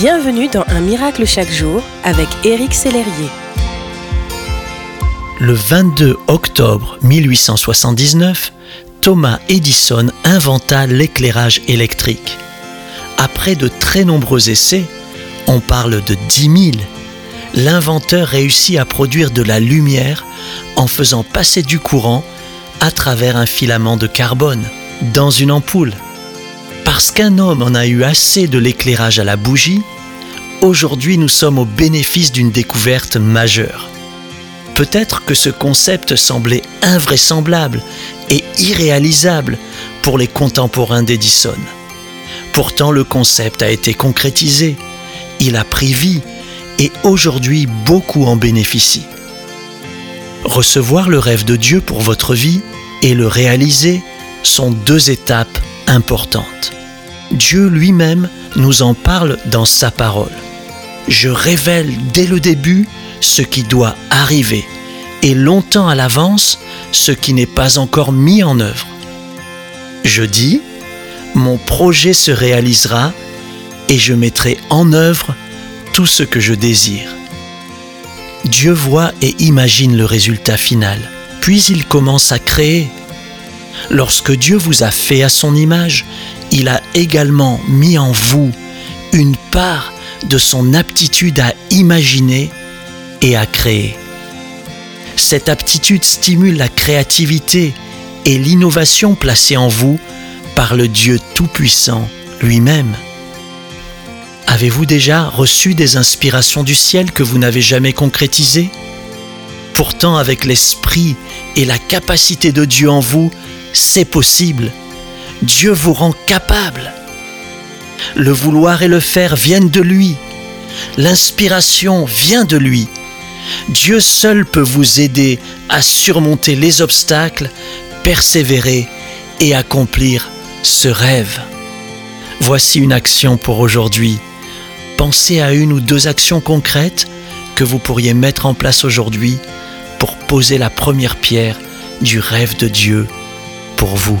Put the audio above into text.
Bienvenue dans Un miracle chaque jour avec Éric Sellerier. Le 22 octobre 1879, Thomas Edison inventa l'éclairage électrique. Après de très nombreux essais, on parle de 10 000, l'inventeur réussit à produire de la lumière en faisant passer du courant à travers un filament de carbone dans une ampoule. Parce qu'un homme en a eu assez de l'éclairage à la bougie, aujourd'hui nous sommes au bénéfice d'une découverte majeure. Peut-être que ce concept semblait invraisemblable et irréalisable pour les contemporains d'Edison. Pourtant le concept a été concrétisé, il a pris vie et aujourd'hui beaucoup en bénéficient. Recevoir le rêve de Dieu pour votre vie et le réaliser sont deux étapes importantes. Dieu lui-même nous en parle dans sa parole. Je révèle dès le début ce qui doit arriver et longtemps à l'avance ce qui n'est pas encore mis en œuvre. Je dis, mon projet se réalisera et je mettrai en œuvre tout ce que je désire. Dieu voit et imagine le résultat final, puis il commence à créer. Lorsque Dieu vous a fait à son image, il a également mis en vous une part de son aptitude à imaginer et à créer. Cette aptitude stimule la créativité et l'innovation placée en vous par le Dieu Tout-Puissant lui-même. Avez-vous déjà reçu des inspirations du ciel que vous n'avez jamais concrétisées? Pourtant, avec l'esprit et la capacité de Dieu en vous, c'est possible. Dieu vous rend capable. Le vouloir et le faire viennent de lui. L'inspiration vient de lui. Dieu seul peut vous aider à surmonter les obstacles, persévérer et accomplir ce rêve. Voici une action pour aujourd'hui. Pensez à une ou deux actions concrètes que vous pourriez mettre en place aujourd'hui pour poser la première pierre du rêve de Dieu pour vous.